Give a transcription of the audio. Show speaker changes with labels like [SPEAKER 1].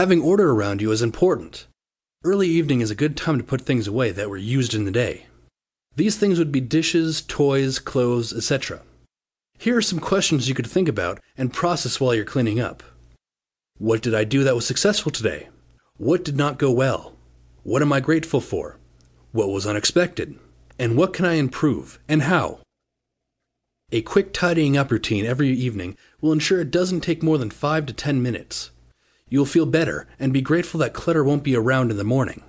[SPEAKER 1] Having order around you is important. Early evening is a good time to put things away that were used in the day. These things would be dishes, toys, clothes, etc. Here are some questions you could think about and process while you're cleaning up. What did I do that was successful today? What did not go well? What am I grateful for? What was unexpected? And what can I improve and how? A quick tidying up routine every evening will ensure it doesn't take more than 5 to 10 minutes. You'll feel better and be grateful that clutter won't be around in the morning.